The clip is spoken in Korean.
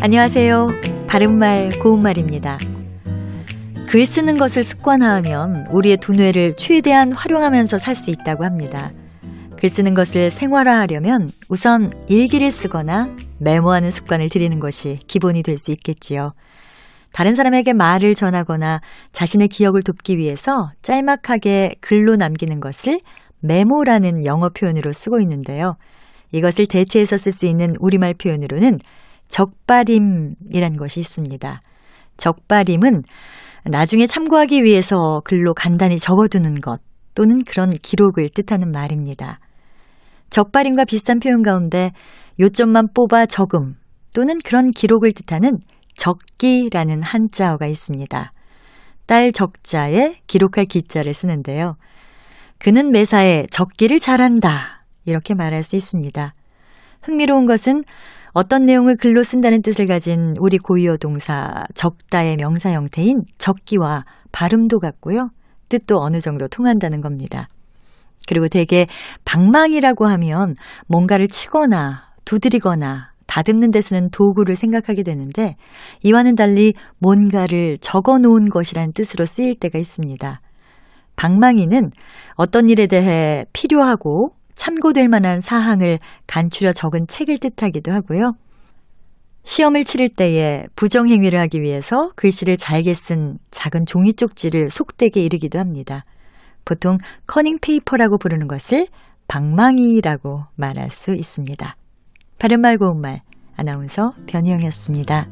안녕하세요. 바른말 고운말입니다. 글 쓰는 것을 습관화하면 우리의 두뇌를 최대한 활용하면서 살 수 있다고 합니다. 글 쓰는 것을 생활화하려면 우선 일기를 쓰거나 메모하는 습관을 들이는 것이 기본이 될 수 있겠지요. 다른 사람에게 말을 전하거나 자신의 기억을 돕기 위해서 짤막하게 글로 남기는 것을 메모라는 영어 표현으로 쓰고 있는데요. 이것을 대체해서 쓸 수 있는 우리말 표현으로는 적발임이란 것이 있습니다. 적발임은 나중에 참고하기 위해서 글로 간단히 적어두는 것 또는 그런 기록을 뜻하는 말입니다. 적발임과 비슷한 표현 가운데 요점만 뽑아 적음 또는 그런 기록을 뜻하는 적기라는 한자어가 있습니다. 딸 적자에 기록할 기자를 쓰는데요. 그는 매사에 적기를 잘한다. 이렇게 말할 수 있습니다. 흥미로운 것은 어떤 내용을 글로 쓴다는 뜻을 가진 우리 고유어 동사 적다의 명사 형태인 적기와 발음도 같고요. 뜻도 어느 정도 통한다는 겁니다. 그리고 대개 방망이라고 하면 뭔가를 치거나 두드리거나 다듬는 데 쓰는 도구를 생각하게 되는데 이와는 달리 뭔가를 적어 놓은 것이라는 뜻으로 쓰일 때가 있습니다. 방망이는 어떤 일에 대해 필요하고 참고될 만한 사항을 간추려 적은 책을 뜻하기도 하고요. 시험을 치를 때에 부정행위를 하기 위해서 글씨를 잘게 쓴 작은 종이 쪽지를 속되게 이르기도 합니다. 보통 커닝 페이퍼라고 부르는 것을 방망이라고 말할 수 있습니다. 바른말 고운말 아나운서 변희영이었습니다.